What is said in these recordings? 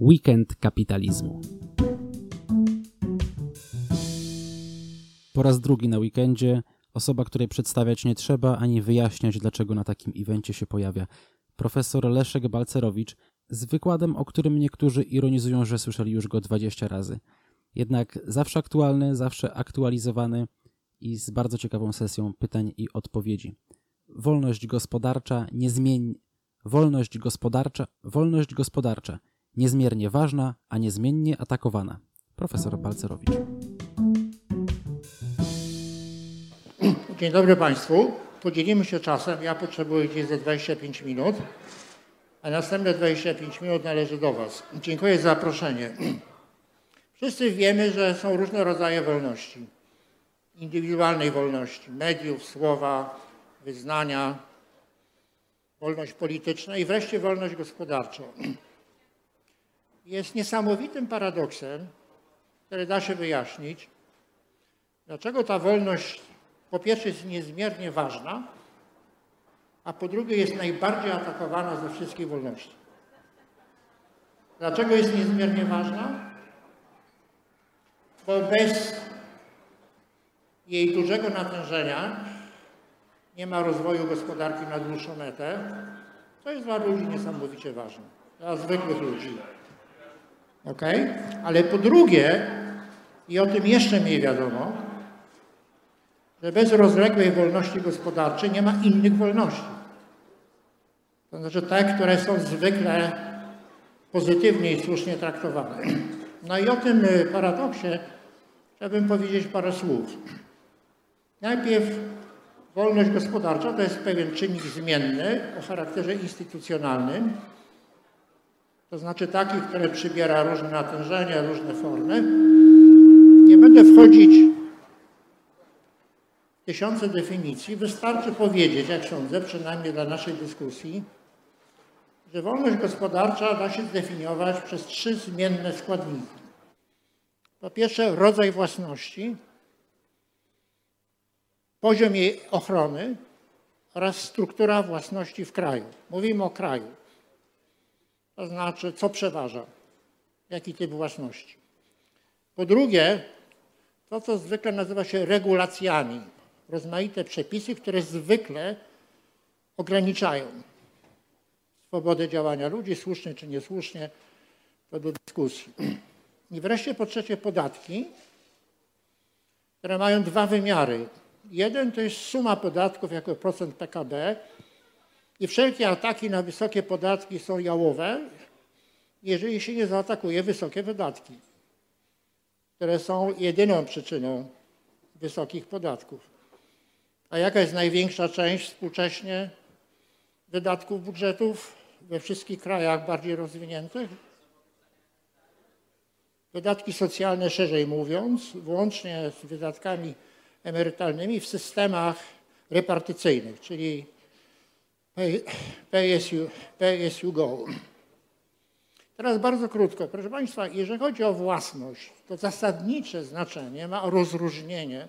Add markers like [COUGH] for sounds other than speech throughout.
Weekend kapitalizmu. Po raz drugi na weekendzie osoba, której przedstawiać nie trzeba ani wyjaśniać, dlaczego na takim evencie się pojawia. Profesor Leszek Balcerowicz z wykładem, o którym niektórzy ironizują, że słyszeli już go 20 razy. Jednak zawsze aktualny, zawsze aktualizowany i z bardzo ciekawą sesją pytań i odpowiedzi. Wolność gospodarcza niezmiennie wolność gospodarcza, wolność gospodarcza niezmiernie ważna, a niezmiennie atakowana. Profesor Balcerowicz. Dzień dobry Państwu. Podzielimy się czasem. Ja potrzebuję gdzieś ze 25 minut, a następne 25 minut należy do Was. Dziękuję za zaproszenie. Wszyscy wiemy, że są różne rodzaje wolności. Indywidualnej wolności, mediów, słowa, wyznania, wolność polityczna i wreszcie wolność gospodarcza. Jest niesamowitym paradoksem, który da się wyjaśnić, dlaczego ta wolność po pierwsze jest niezmiernie ważna, a po drugie jest najbardziej atakowana ze wszystkich wolności. Dlaczego jest niezmiernie ważna? Bo bez jej dużego natężenia nie ma rozwoju gospodarki na dłuższą metę. To jest dla ludzi niesamowicie ważne, dla zwykłych ludzi. Ok? Ale po drugie, i o tym jeszcze mniej wiadomo, że bez rozległej wolności gospodarczej nie ma innych wolności. To znaczy te, które są zwykle pozytywnie i słusznie traktowane. No i o tym y, paradoksie chciałbym powiedzieć parę słów. Najpierw wolność gospodarcza to jest pewien czynnik zmienny o charakterze instytucjonalnym, to znaczy taki, który przybiera różne natężenia, różne formy. Nie będę wchodzić w tysiące definicji. Wystarczy powiedzieć, jak sądzę, przynajmniej dla naszej dyskusji, że wolność gospodarcza da się zdefiniować przez trzy zmienne składniki. Po pierwsze, rodzaj własności, poziom jej ochrony oraz struktura własności w kraju. Mówimy o kraju. To znaczy, co przeważa, jaki typ własności. Po drugie, to, co zwykle nazywa się regulacjami. Rozmaite przepisy, które zwykle ograniczają swobodę działania ludzi, słusznie czy niesłusznie, to do dyskusji. I wreszcie po trzecie podatki, które mają dwa wymiary. Jeden to jest suma podatków jako procent PKB i wszelkie ataki na wysokie podatki są jałowe, jeżeli się nie zaatakuje wysokie wydatki, które są jedyną przyczyną wysokich podatków. A jaka jest największa część współcześnie wydatków budżetów we wszystkich krajach bardziej rozwiniętych? Wydatki socjalne, szerzej mówiąc, włącznie z wydatkami emerytalnymi w systemach repartycyjnych, czyli pay, pay, as you, pay as you go. Teraz bardzo krótko. Proszę Państwa, jeżeli chodzi o własność, to zasadnicze znaczenie ma rozróżnienie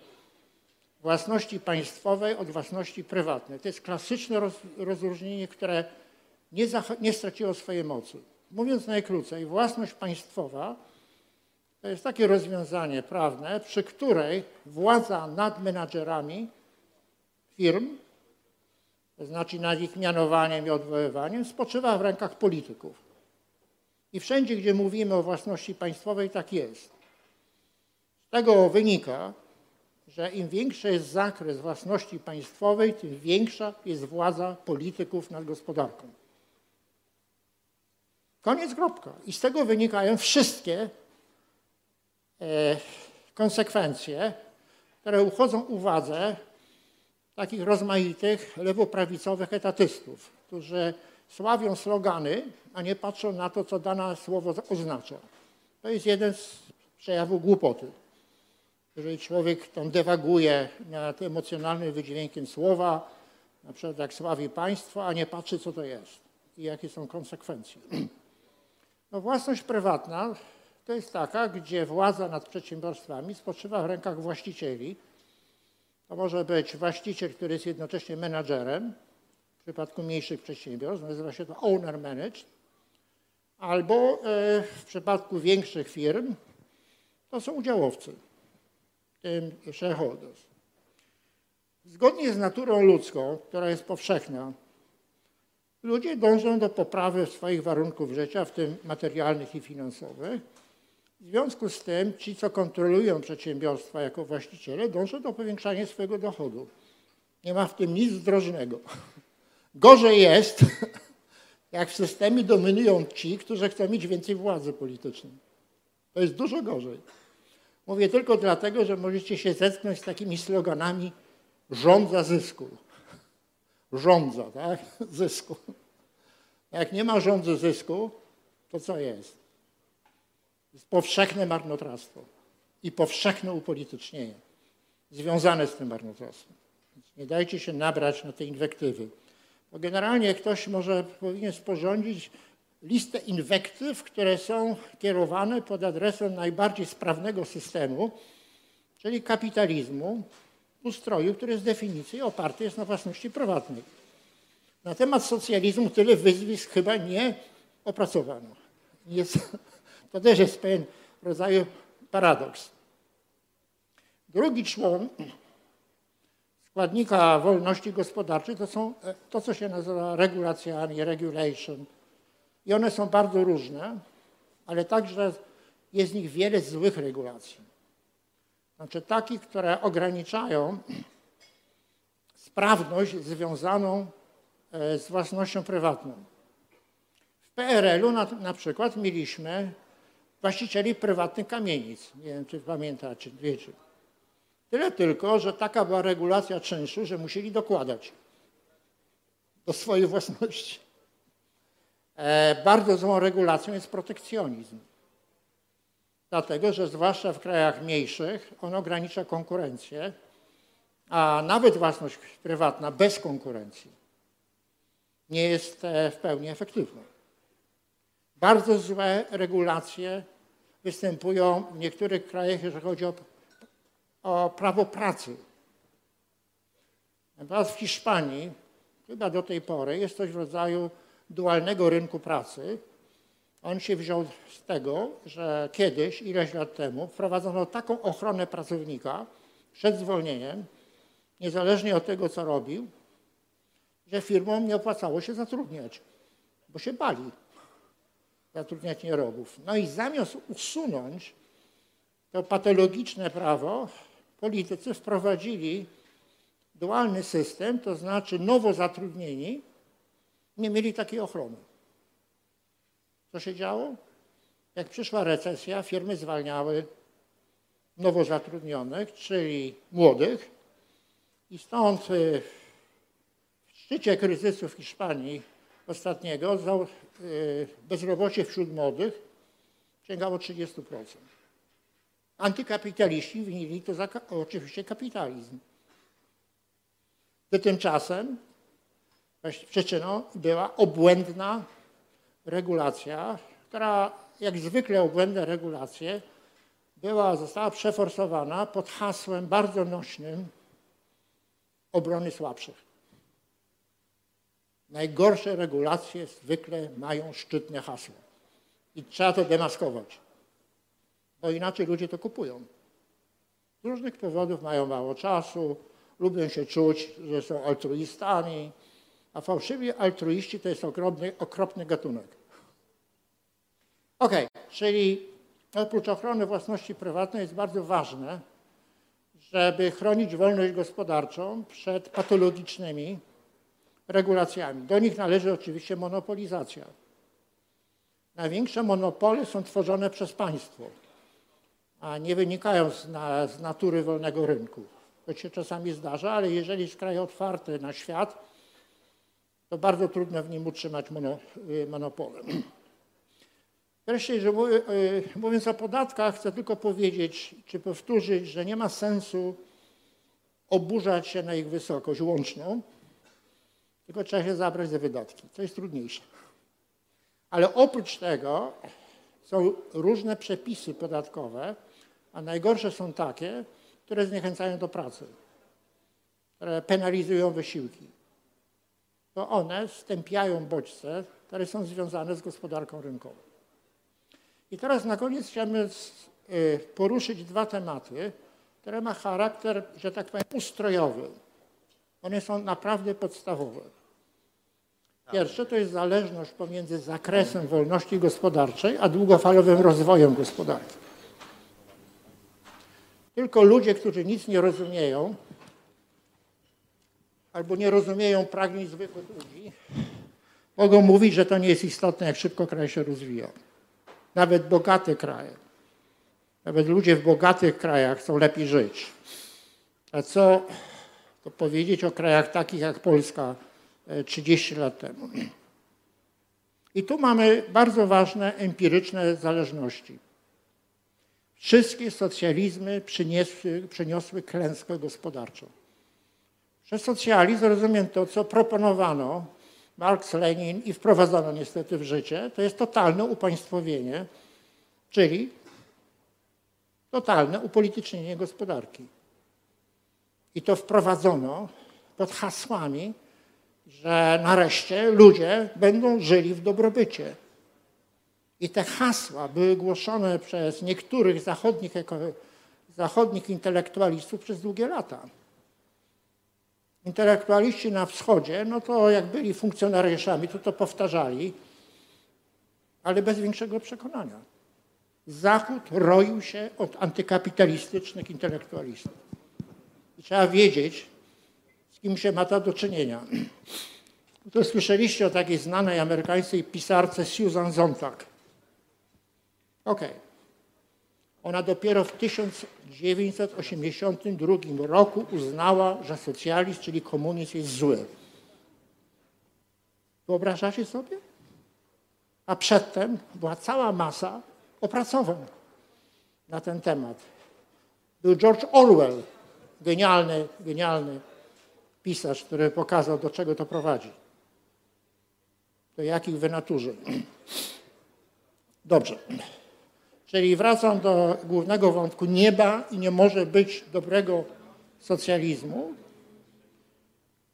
własności państwowej od własności prywatnej. To jest klasyczne roz, rozróżnienie, które nie, nie straciło swojej mocy. Mówiąc najkrócej, własność państwowa to jest takie rozwiązanie prawne, przy której władza nad menadżerami firm, znaczy nad ich mianowaniem i odwoływaniem, spoczywa w rękach polityków. I wszędzie, gdzie mówimy o własności państwowej, tak jest. Z tego wynika, że im większy jest zakres własności państwowej, tym większa jest władza polityków nad gospodarką. Koniec kropka. I z tego wynikają wszystkie E, konsekwencje, które uchodzą uwadze takich rozmaitych lewoprawicowych etatystów, którzy sławią slogany, a nie patrzą na to, co dane słowo oznacza. To jest jeden z przejawów głupoty. Jeżeli człowiek tam dewaguje nad emocjonalnym wydźwiękiem słowa, na przykład jak sławi państwo, a nie patrzy, co to jest i jakie są konsekwencje. [CLEARS THROAT] No, własność prywatna to jest taka, gdzie władza nad przedsiębiorstwami spoczywa w rękach właścicieli. To może być właściciel, który jest jednocześnie menadżerem, w przypadku mniejszych przedsiębiorstw, nazywa się to owner managed, albo e, w przypadku większych firm to są udziałowcy, w tym shareholders. Zgodnie z naturą ludzką, która jest powszechna, ludzie dążą do poprawy swoich warunków życia, w tym materialnych i finansowych. W związku z tym ci, co kontrolują przedsiębiorstwa jako właściciele, dążą do powiększania swojego dochodu. Nie ma w tym nic zdrożnego. Gorzej jest, [LAUGHS] jak w systemie dominują ci, którzy chcą mieć więcej władzy politycznej. To jest dużo gorzej. Mówię tylko dlatego, że możecie się zetknąć z takimi sloganami rządza zysku. Rządza, tak? [LAUGHS] Zysku. Jak nie ma rządzy zysku, to co jest? Jest powszechne marnotrawstwo i powszechne upolitycznienie związane z tym marnotrawstwem. Więc nie dajcie się nabrać na te inwektywy. Bo generalnie ktoś może powinien sporządzić listę inwektyw, które są kierowane pod adresem najbardziej sprawnego systemu, czyli kapitalizmu, ustroju, który z definicji oparty jest na własności prywatnej. Na temat socjalizmu tyle wyzwisk chyba nie opracowano. Jest, to też jest pewien rodzaju paradoks. Drugi człon składnika wolności gospodarczej to są e, to, co się nazywa regulacjami, regulation. I one są bardzo różne, ale także jest w nich wiele złych regulacji. Znaczy takich, które ograniczają sprawność związaną e, z własnością prywatną. W PRL-u na, na przykład mieliśmy właścicieli prywatnych kamienic. Nie wiem, czy pamiętacie, wiecie. Tyle tylko, że taka była regulacja czynszu, że musieli dokładać do swojej [LAUGHS] własności. E, bardzo złą regulacją jest protekcjonizm. Dlatego, że zwłaszcza w krajach mniejszych on ogranicza konkurencję, a nawet własność prywatna bez konkurencji nie jest e, w pełni efektywna. Bardzo złe regulacje występują w niektórych krajach, jeżeli chodzi o o prawo pracy. Natomiast w Hiszpanii, chyba do tej pory, jest coś w rodzaju dualnego rynku pracy. On się wziął z tego, że kiedyś, ileś lat temu, wprowadzono taką ochronę pracownika przed zwolnieniem, niezależnie od tego, co robił, że firmom nie opłacało się zatrudniać, bo się bali zatrudniać nierobów. No i zamiast usunąć to patologiczne prawo, politycy wprowadzili dualny system, to znaczy nowo zatrudnieni nie mieli takiej ochrony. Co się działo? Jak przyszła recesja, firmy zwalniały nowo zatrudnionych, czyli młodych i stąd y, w szczycie kryzysu w Hiszpanii ostatniego y, bezrobocie wśród młodych sięgało 30%. Antykapitaliści winili to za oczywiście kapitalizm. Tymczasem przyczyną była obłędna regulacja, która jak zwykle obłędne regulacje była, została przeforsowana pod hasłem bardzo nośnym obrony słabszych. Najgorsze regulacje zwykle mają szczytne hasło i trzeba to demaskować bo inaczej ludzie to kupują. Z różnych powodów mają mało czasu, lubią się czuć, że są altruistami, a fałszywi altruiści to jest okropny, okropny gatunek. Ok, czyli oprócz ochrony własności prywatnej jest bardzo ważne, żeby chronić wolność gospodarczą przed patologicznymi regulacjami. Do nich należy oczywiście monopolizacja. Największe monopole są tworzone przez państwo a nie wynikają z, na, z natury wolnego rynku. To się czasami zdarza, ale jeżeli jest kraj otwarty na świat, to bardzo trudno w nim utrzymać mono, y. [CLEARS THROAT] Wreszcie, że y, mówiąc o podatkach, chcę tylko powiedzieć, czy powtórzyć, że nie ma sensu oburzać się na ich wysokość łączną, tylko trzeba się zabrać za wydatki, co jest trudniejsze. Ale oprócz tego są różne przepisy podatkowe, a najgorsze są takie, które zniechęcają do pracy, które penalizują wysiłki. To one stępiają bodźce, które są związane z gospodarką rynkową. I teraz na koniec chciałbym y, poruszyć dwa tematy, które ma charakter, że tak powiem, ustrojowy. One są naprawdę podstawowe. Pierwsze to jest zależność pomiędzy zakresem wolności gospodarczej a długofalowym rozwojem gospodarki. Tylko ludzie, którzy nic nie rozumieją, albo nie rozumieją pragnień zwykłych ludzi, mogą mówić, że to nie jest istotne, jak szybko kraj się rozwija. Nawet bogate kraje, nawet ludzie w bogatych krajach chcą lepiej żyć. A co to powiedzieć o krajach takich jak Polska 30 e, lat temu? I tu mamy bardzo ważne empiryczne zależności. Wszystkie socjalizmy przyniosły, przyniosły klęskę gospodarczą. Przez socjalizm rozumiem to, co proponowano Marx, Lenin i wprowadzono niestety w życie, to jest totalne upaństwowienie, czyli totalne upolitycznienie gospodarki. I to wprowadzono pod hasłami, że nareszcie ludzie będą żyli w dobrobycie. I te hasła były głoszone przez niektórych zachodnich, zachodnich intelektualistów przez długie lata. Intelektualiści na wschodzie, no to jak byli funkcjonariuszami, to to powtarzali, ale bez większego przekonania. Zachód roił się od antykapitalistycznych intelektualistów. I trzeba wiedzieć, z kim się ma to do czynienia. [CLEARS THROAT] To słyszeliście o takiej znanej amerykańskiej pisarce Susan Sontag. Okej. Okay. Ona dopiero w 1982 roku uznała, że socjalizm, czyli komunizm jest zły. Wyobrażacie sobie? A przedtem była cała masa opracowań na ten temat. Był George Orwell, genialny, genialny pisarz, który pokazał, do czego to prowadzi. Do jakich wynaturzeń. Dobrze. Czyli wracam do głównego wątku. Nieba i nie może być dobrego socjalizmu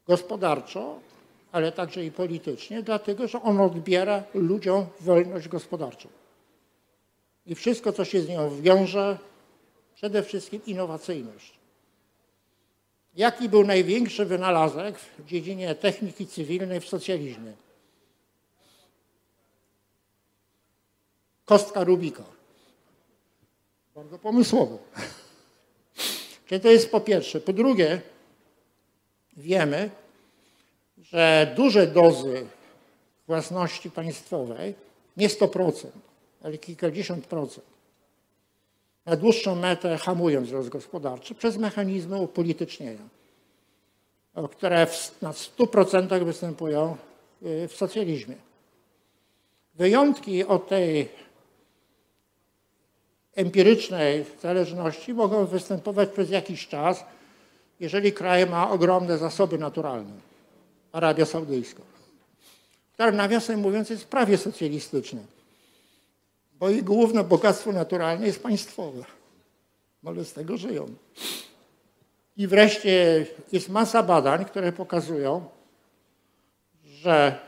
gospodarczo, ale także i politycznie, dlatego że on odbiera ludziom wolność gospodarczą. I wszystko, co się z nią wiąże, przede wszystkim innowacyjność. Jaki był największy wynalazek w dziedzinie techniki cywilnej w socjalizmie? Kostka Rubika. Bardzo pomysłowo. Czyli to jest po pierwsze. Po drugie, wiemy, że duże dozy własności państwowej, nie 100%, ale kilkadziesiąt procent, na dłuższą metę hamują wzrost gospodarczy przez mechanizmy upolitycznienia, które w, na 100% występują y, w socjalizmie. Wyjątki od tej empirycznej zależności mogą występować przez jakiś czas, jeżeli kraj ma ogromne zasoby naturalne. Arabia Saudyjska, która nawiasem mówiąc jest prawie socjalistyczna, bo jej główne bogactwo naturalne jest państwowe. Ale z tego żyją. I wreszcie jest masa badań, które pokazują, że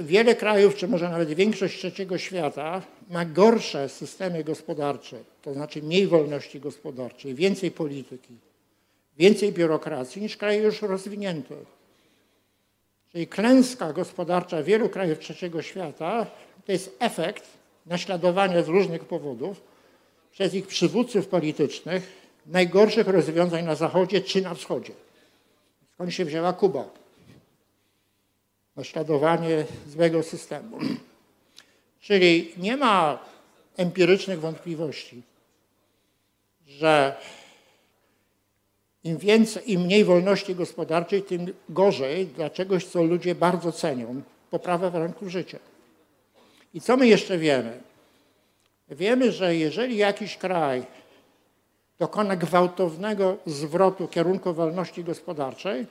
wiele krajów, czy może nawet większość trzeciego świata ma gorsze systemy gospodarcze, to znaczy mniej wolności gospodarczej, więcej polityki, więcej biurokracji niż kraje już rozwinięte. Czyli klęska gospodarcza wielu krajów trzeciego świata to jest efekt naśladowania z różnych powodów przez ich przywódców politycznych najgorszych rozwiązań na Zachodzie czy na Wschodzie. Skąd się wzięła Kuba? naśladowanie złego systemu. Czyli nie ma empirycznych wątpliwości, że im więcej, im mniej wolności gospodarczej, tym gorzej dla czegoś, co ludzie bardzo cenią, poprawę warunków życia. I co my jeszcze wiemy? Wiemy, że jeżeli jakiś kraj dokona gwałtownego zwrotu kierunku wolności gospodarczej,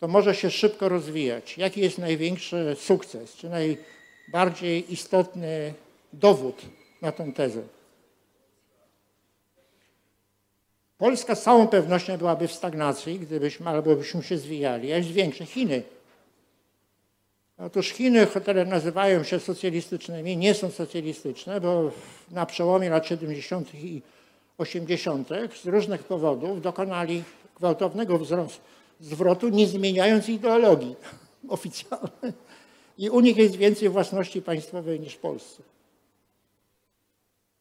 to może się szybko rozwijać. Jaki jest największy sukces, czy najbardziej istotny dowód na tę tezę? Polska z całą pewnością byłaby w stagnacji, gdybyśmy albo byśmy się zwijali, a jest większe Chiny. Otóż Chiny, które nazywają się socjalistycznymi, nie są socjalistyczne, bo na przełomie lat 70. i 80. z różnych powodów dokonali gwałtownego wzrostu, zwrotu, nie zmieniając ideologii [LAUGHS] oficjalnej. I u nich jest więcej własności państwowej niż w Polsce.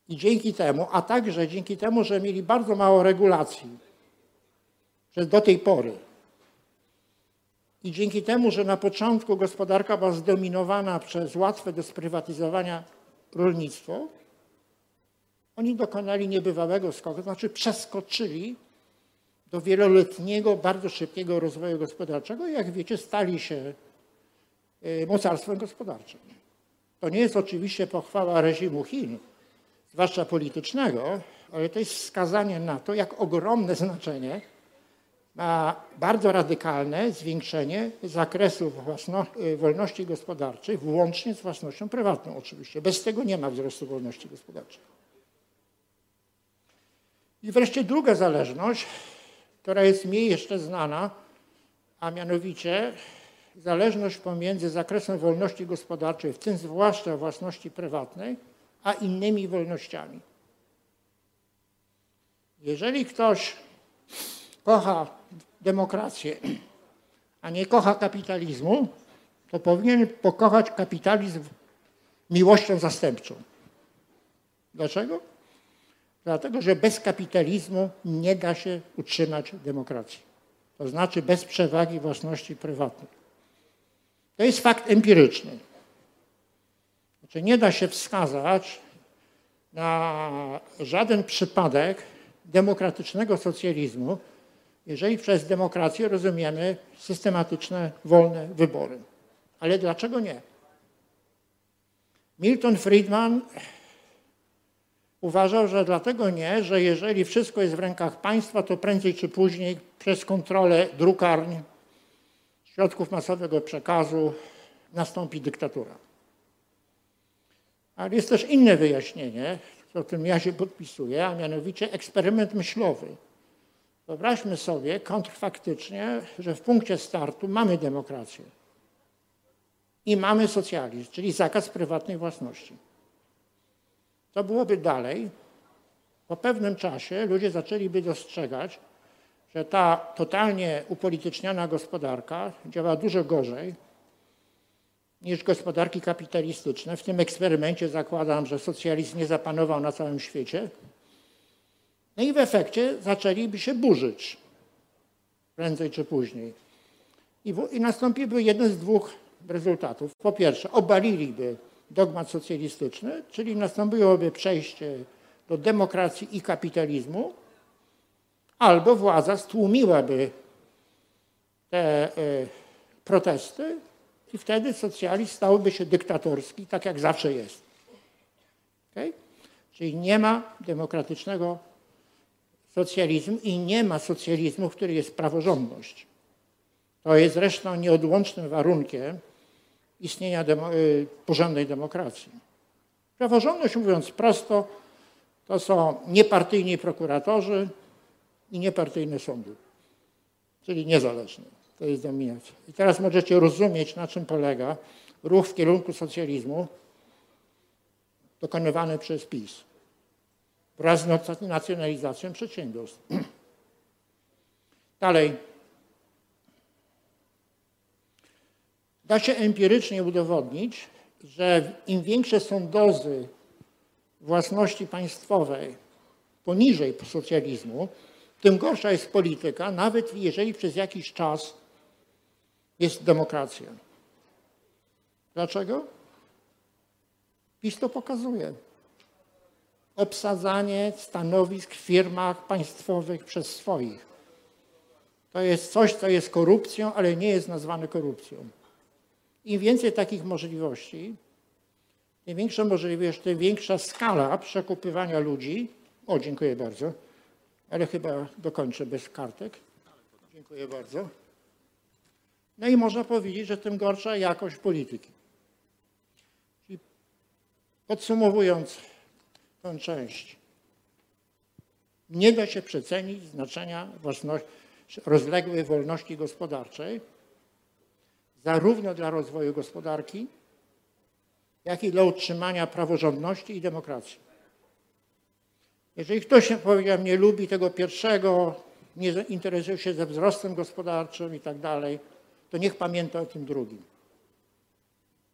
I dzięki temu, a także dzięki temu, że mieli bardzo mało regulacji, że do tej pory, i dzięki temu, że na początku gospodarka była zdominowana przez łatwe do sprywatyzowania rolnictwo, oni dokonali niebywałego skoku, to znaczy przeskoczyli do wieloletniego, bardzo szybkiego rozwoju gospodarczego i jak wiecie, stali się y, mocarstwem gospodarczym. To nie jest oczywiście pochwała reżimu Chin, zwłaszcza politycznego, ale to jest wskazanie na to, jak ogromne znaczenie ma bardzo radykalne zwiększenie zakresu własno, y, wolności gospodarczej, włącznie z własnością prywatną oczywiście. Bez tego nie ma wzrostu wolności gospodarczej. I wreszcie druga zależność, która jest mniej jeszcze znana, a mianowicie zależność pomiędzy zakresem wolności gospodarczej, w tym zwłaszcza własności prywatnej, a innymi wolnościami. Jeżeli ktoś kocha demokrację, a nie kocha kapitalizmu, to powinien pokochać kapitalizm miłością zastępczą. Dlaczego? Dlatego, że bez kapitalizmu nie da się utrzymać demokracji. To znaczy bez przewagi własności prywatnej. To jest fakt empiryczny. Znaczy nie da się wskazać na żaden przypadek demokratycznego socjalizmu, jeżeli przez demokrację rozumiemy systematyczne, wolne wybory. Ale dlaczego nie? Milton Friedman uważał, że dlatego nie, że jeżeli wszystko jest w rękach państwa, to prędzej czy później przez kontrolę drukarni, środków masowego przekazu nastąpi dyktatura. Ale jest też inne wyjaśnienie, o tym ja się podpisuję, a mianowicie eksperyment myślowy. Wyobraźmy sobie kontrfaktycznie, że w punkcie startu mamy demokrację i mamy socjalizm, czyli zakaz prywatnej własności. To byłoby dalej. Po pewnym czasie ludzie zaczęliby dostrzegać, że ta totalnie upolityczniana gospodarka działa dużo gorzej niż gospodarki kapitalistyczne. W tym eksperymencie zakładam, że socjalizm nie zapanował na całym świecie. No i w efekcie zaczęliby się burzyć prędzej czy później. I, w, i nastąpiłby jeden z dwóch rezultatów. Po pierwsze, obaliliby dogmat socjalistyczny, czyli nastąpiłoby przejście do demokracji i kapitalizmu, albo władza stłumiłaby te y, protesty i wtedy socjalizm stałby się dyktatorski, tak jak zawsze jest. Okay? Czyli nie ma demokratycznego socjalizmu i nie ma socjalizmu, w którym jest praworządność. To jest zresztą nieodłącznym warunkiem istnienia demo, y, porządnej demokracji. Praworządność, mówiąc prosto, to są niepartyjni prokuratorzy i niepartyjne sądy, czyli niezależne. To jest dominacja. I teraz możecie rozumieć, na czym polega ruch w kierunku socjalizmu dokonywany przez PiS wraz z nacjonalizacją przedsiębiorstw. [CLEARS THROAT] Dalej. Da się empirycznie udowodnić, że im większe są dozy własności państwowej poniżej socjalizmu, tym gorsza jest polityka, nawet jeżeli przez jakiś czas jest demokracja. Dlaczego? PiS to pokazuje. Obsadzanie stanowisk w firmach państwowych przez swoich. To jest coś, co jest korupcją, ale nie jest nazwane korupcją. Im więcej takich możliwości, tym większa możliwość, tym większa skala przekupywania ludzi. O, dziękuję bardzo. Ale chyba dokończę bez kartek. Dziękuję bardzo. No i można powiedzieć, że tym gorsza jakość polityki. Czyli podsumowując tę część, nie da się przecenić znaczenia rozległej wolności gospodarczej, zarówno dla rozwoju gospodarki, jak i dla utrzymania praworządności i demokracji. Jeżeli ktoś, powiedział, nie lubi tego pierwszego, nie interesuje się ze wzrostem gospodarczym i tak dalej, to niech pamięta o tym drugim.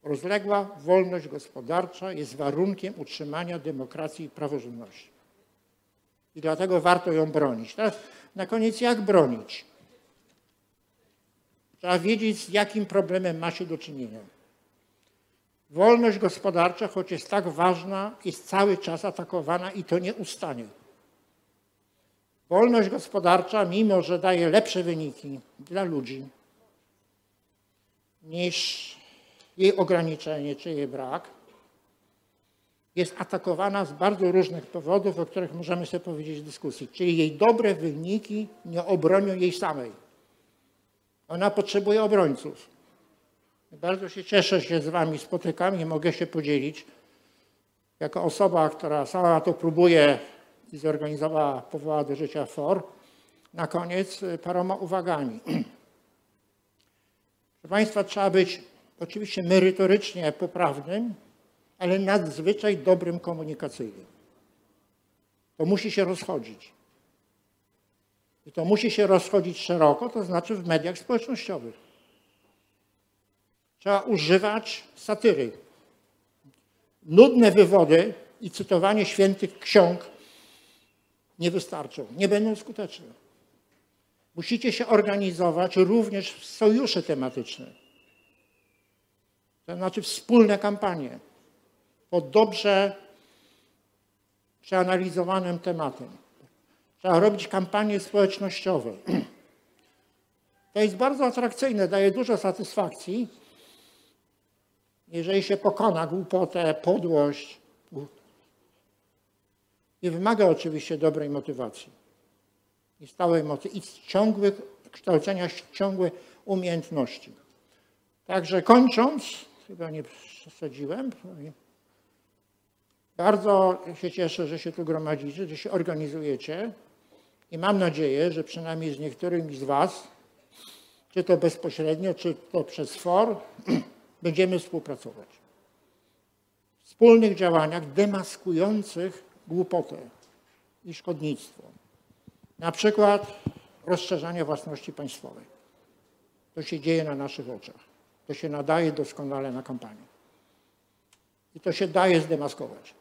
Rozległa wolność gospodarcza jest warunkiem utrzymania demokracji i praworządności. I dlatego warto ją bronić. Teraz na koniec jak bronić? Trzeba wiedzieć, z jakim problemem ma się do czynienia. Wolność gospodarcza, choć jest tak ważna, jest cały czas atakowana i to nie ustanie. Wolność gospodarcza, mimo że daje lepsze wyniki dla ludzi niż jej ograniczenie czy jej brak, jest atakowana z bardzo różnych powodów, o których możemy sobie powiedzieć w dyskusji. Czyli jej dobre wyniki nie obronią jej samej. Ona potrzebuje obrońców. Bardzo się cieszę, że się z Wami spotykam i mogę się podzielić. Jako osoba, która sama to próbuje i zorganizowała, powołała do życia FOR, na koniec paroma uwagami. [CLEARS THROAT] Proszę Państwa, trzeba być oczywiście merytorycznie poprawnym, ale nadzwyczaj dobrym komunikacyjnym. To musi się rozchodzić. I to musi się rozchodzić szeroko, to znaczy w mediach społecznościowych. Trzeba używać satyry. Nudne wywody i cytowanie świętych ksiąg nie wystarczą, nie będą skuteczne. Musicie się organizować również w sojusze tematyczne. To znaczy wspólne kampanie pod dobrze przeanalizowanym tematem. Trzeba robić kampanie społecznościowe. To jest bardzo atrakcyjne, daje dużo satysfakcji, jeżeli się pokona głupotę, podłość. I wymaga oczywiście dobrej motywacji i stałej motywacji i ciągłych kształcenia ciągłych umiejętności. Także kończąc, chyba nie przesadziłem, bardzo się cieszę, że się tu gromadzicie, że się organizujecie i mam nadzieję, że przynajmniej z niektórymi z Was, czy to bezpośrednio, czy to przez FOR, [CLEARS THROAT] będziemy współpracować. W wspólnych działaniach demaskujących głupotę i szkodnictwo. Na przykład rozszerzanie własności państwowej. To się dzieje na naszych oczach. To się nadaje doskonale na kampanię. I to się daje zdemaskować.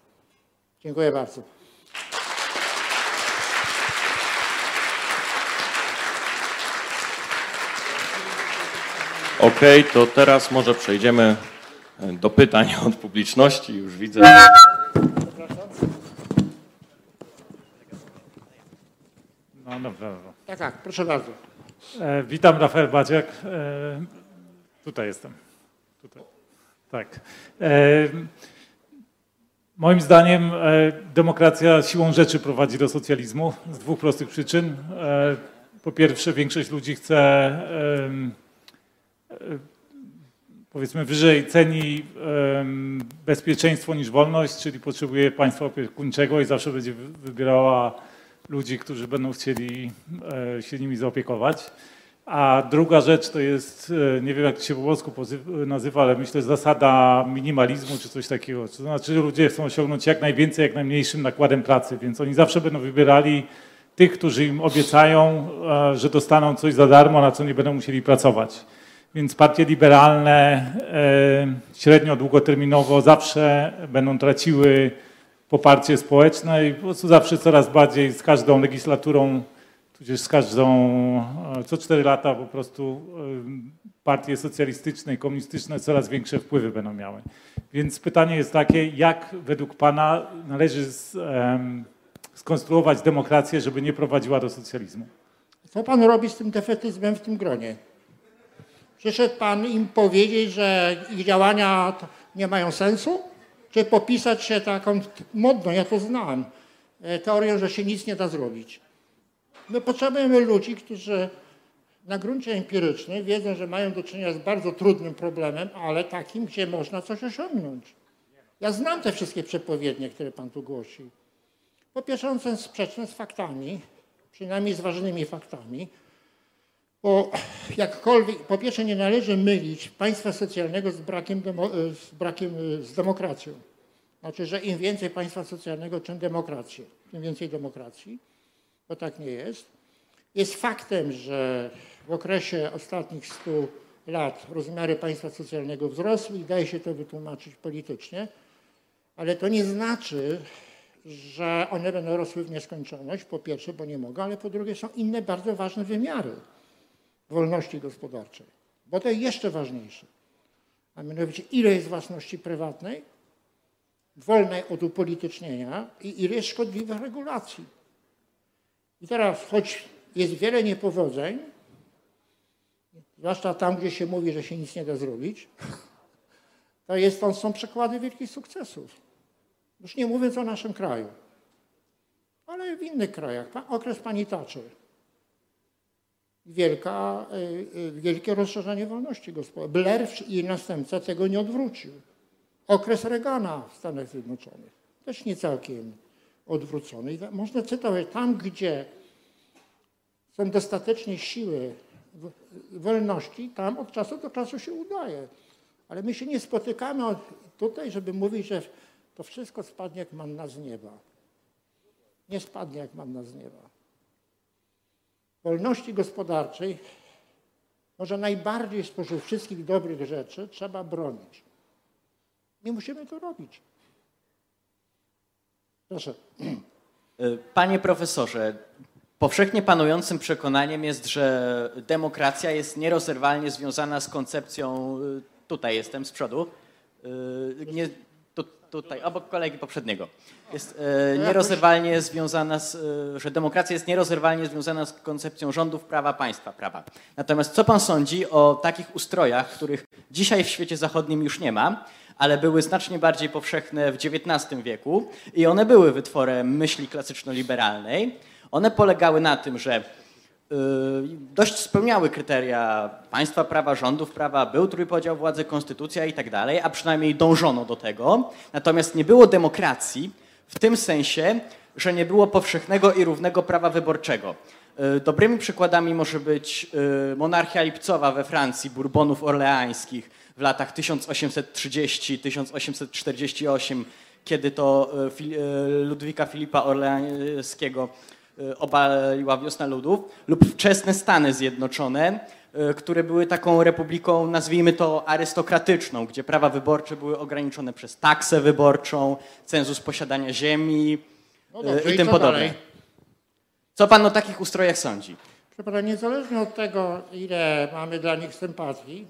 Dziękuję bardzo. OK, to teraz może przejdziemy do pytań od publiczności. Już widzę. Dobra. Tak, tak, proszę bardzo. E, witam, Rafael Badziak. E, tutaj jestem. Tutaj. Tak. E, moim zdaniem e, demokracja siłą rzeczy prowadzi do socjalizmu z dwóch prostych przyczyn. E, po pierwsze, większość ludzi chce e, powiedzmy wyżej ceni bezpieczeństwo niż wolność, czyli potrzebuje państwa opiekuńczego i zawsze będzie wybierała ludzi, którzy będą chcieli e, się nimi zaopiekować. A druga rzecz to jest, e, nie wiem jak to się po polsku nazywa, ale myślę zasada minimalizmu czy coś takiego. To znaczy, że ludzie chcą osiągnąć jak najwięcej, jak najmniejszym nakładem pracy, więc oni zawsze będą wybierali tych, którzy im obiecają, e, że dostaną coś za darmo, na co nie będą musieli pracować. Więc partie liberalne średnio, długoterminowo zawsze będą traciły poparcie społeczne i po prostu zawsze coraz bardziej z każdą legislaturą, tudzież z każdą, e, co cztery lata po prostu e, partie socjalistyczne i komunistyczne coraz większe wpływy będą miały. Więc pytanie jest takie, jak według Pana należy z, um, skonstruować demokrację, żeby nie prowadziła do socjalizmu? Co Pan robi z tym defetyzmem w tym gronie? Przyszedł Pan im powiedzieć, że ich działania nie mają sensu? Czy popisać się taką modną, ja to znam, e, teorią, że się nic nie da zrobić. My potrzebujemy ludzi, którzy na gruncie empirycznym wiedzą, że mają do czynienia z bardzo trudnym problemem, ale takim, gdzie można coś osiągnąć. Ja znam te wszystkie przepowiednie, które Pan tu głosi. Po pierwsze, one są sprzeczne z faktami, przynajmniej z ważnymi faktami. Bo jakkolwiek, po pierwsze nie należy mylić państwa socjalnego z brakiem, demo, z, brakiem z demokracją. Znaczy, że im więcej państwa socjalnego, czym demokrację, tym więcej demokracji, bo tak nie jest. Jest faktem, że w okresie ostatnich 100 lat rozmiary państwa socjalnego wzrosły i daje się to wytłumaczyć politycznie, ale to nie znaczy, że one będą rosły w nieskończoność, po pierwsze, bo nie mogą, ale po drugie są inne bardzo ważne wymiary wolności gospodarczej, bo to jest jeszcze ważniejsze. A mianowicie, ile jest własności prywatnej, wolnej od upolitycznienia i ile jest szkodliwych regulacji. I teraz, choć jest wiele niepowodzeń, zwłaszcza tam, gdzie się mówi, że się nic nie da zrobić, [LAUGHS] to jest, to są przykłady wielkich sukcesów. Już nie mówiąc o naszym kraju, ale w innych krajach. Okres pani Thatcher. Wielka, y, y, wielkie rozszerzenie wolności gospodarczej. Blair i następca tego nie odwrócił. Okres Reagana w Stanach Zjednoczonych. Też nie całkiem odwrócony. Można cytować tam, gdzie są dostatecznie siły wolności, tam od czasu do czasu się udaje. Ale my się nie spotykamy tutaj, żeby mówić, że to wszystko spadnie jak manna z nieba. Nie spadnie jak manna z nieba. Wolności gospodarczej, może najbardziej spośród wszystkich dobrych rzeczy, trzeba bronić. Nie musimy to robić. Proszę. Panie profesorze, powszechnie panującym przekonaniem jest, że demokracja jest nierozerwalnie związana z koncepcją, tutaj jestem z przodu, nie, tu, tutaj, obok kolegi poprzedniego, jest e, nierozerwalnie związana z, e, że demokracja jest nierozerwalnie związana z koncepcją rządów prawa, państwa prawa. Natomiast co pan sądzi o takich ustrojach, których dzisiaj w świecie zachodnim już nie ma, ale były znacznie bardziej powszechne w XIX wieku i one były wytworem myśli klasyczno-liberalnej. One polegały na tym, że dość spełniały kryteria państwa prawa, rządów prawa, był trójpodział władzy, konstytucja i tak dalej, a przynajmniej dążono do tego. Natomiast nie było demokracji w tym sensie, że nie było powszechnego i równego prawa wyborczego. Y, dobrymi przykładami może być y, monarchia lipcowa we Francji, Bourbonów orleańskich, w latach 1830-1848, kiedy to Ludwika Filipa Orleańskiego obaliła wiosna ludów, lub wczesne Stany Zjednoczone, które były taką republiką, nazwijmy to arystokratyczną, gdzie prawa wyborcze były ograniczone przez taksę wyborczą, cenzus posiadania ziemi no dobrze, i tym i podobne. Dalej? Co pan o takich ustrojach sądzi? Proszę pana, niezależnie od tego, ile mamy dla nich sympatii,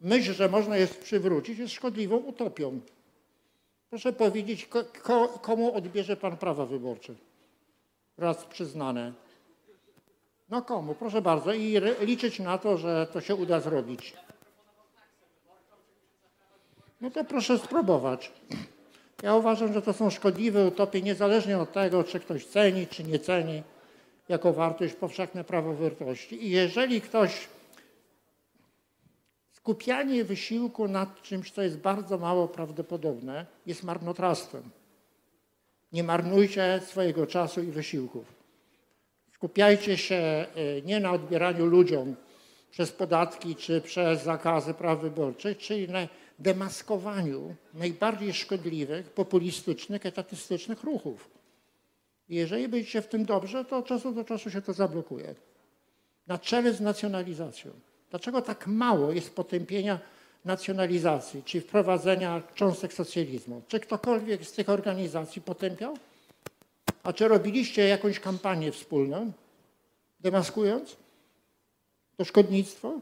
myśl, że można je przywrócić, jest szkodliwą utopią. Proszę powiedzieć, ko, komu odbierze pan prawa wyborcze? Raz przyznane. No komu? Proszę bardzo. I liczyć na to, że to się uda zrobić. No to proszę spróbować. Ja uważam, że to są szkodliwe utopie, niezależnie od tego, czy ktoś ceni, czy nie ceni, jako wartość powszechne prawo wartości. I jeżeli ktoś Skupianie wysiłku nad czymś, co jest bardzo mało prawdopodobne, jest marnotrawstwem. Nie marnujcie swojego czasu i wysiłków. Skupiajcie się e, nie na odbieraniu ludziom przez podatki czy przez zakazy praw wyborczych, czyli na demaskowaniu najbardziej szkodliwych, populistycznych, etatystycznych ruchów. Jeżeli będziecie w tym dobrze, to od czasu do czasu się to zablokuje. Na czele z nacjonalizacją. Dlaczego tak mało jest potępienia nacjonalizacji, czy wprowadzenia cząstek socjalizmu? Czy ktokolwiek z tych organizacji potępiał? A czy robiliście jakąś kampanię wspólną, demaskując to szkodnictwo?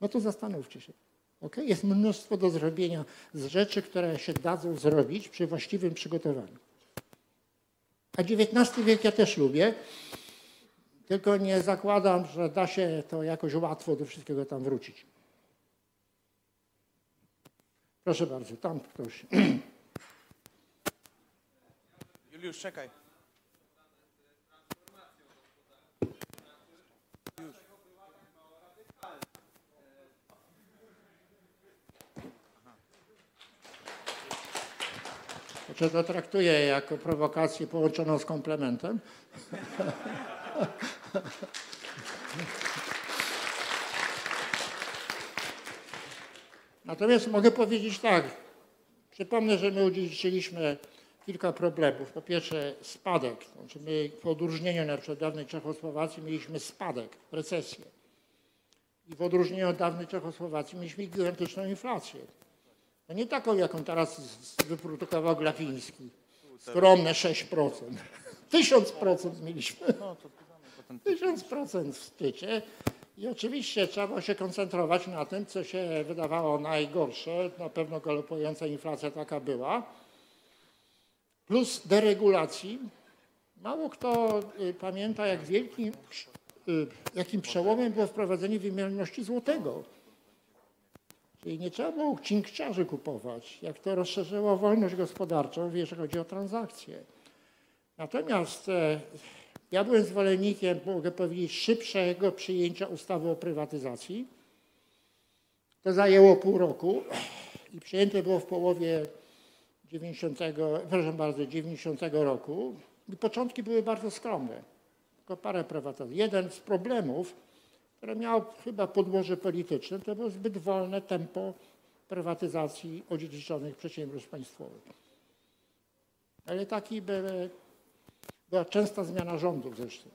No to zastanówcie się. Okay? Jest mnóstwo do zrobienia z rzeczy, które się dadzą zrobić przy właściwym przygotowaniu. A XIX wiek ja też lubię. Tylko nie zakładam, że da się to jakoś łatwo do wszystkiego tam wrócić. Proszę bardzo, tam ktoś. [CLEARS THROAT] Juliusz, czekaj. Już. Znaczy to traktuję jako prowokację połączoną z komplementem. [LAUGHS] Natomiast mogę powiedzieć tak. Przypomnę, że my udziedziczyliśmy kilka problemów. Po pierwsze spadek. Znaczy my w odróżnieniu na przykład od dawnej Czechosłowacji mieliśmy spadek, recesję. I w odróżnieniu od dawnej Czechosłowacji mieliśmy gigantyczną inflację. No nie taką, jaką teraz wyprodukował Glapiński. Skromne 6%. 1000% [LAUGHS] mieliśmy. 1000% w szczycie. I oczywiście trzeba było się koncentrować na tym, co się wydawało najgorsze. Na pewno galopująca inflacja taka była. Plus deregulacji. Mało kto y, pamięta, jak wielkim, y, jakim przełomem było wprowadzenie wymienności złotego. Czyli nie trzeba było cinkciarzy kupować, jak to rozszerzyło wolność gospodarczą, jeżeli chodzi o transakcje. Natomiast e, ja byłem zwolennikiem, mogę powiedzieć, szybszego przyjęcia ustawy o prywatyzacji. To zajęło pół roku i przyjęte było w połowie 90, proszę bardzo, 90 roku. I początki były bardzo skromne. Tylko parę prywatyzacji. Jeden z problemów, które miał chyba podłoże polityczne, to było zbyt wolne tempo prywatyzacji odziedziczonych przedsiębiorstw państwowych. Ale taki były była częsta zmiana rządów zresztą.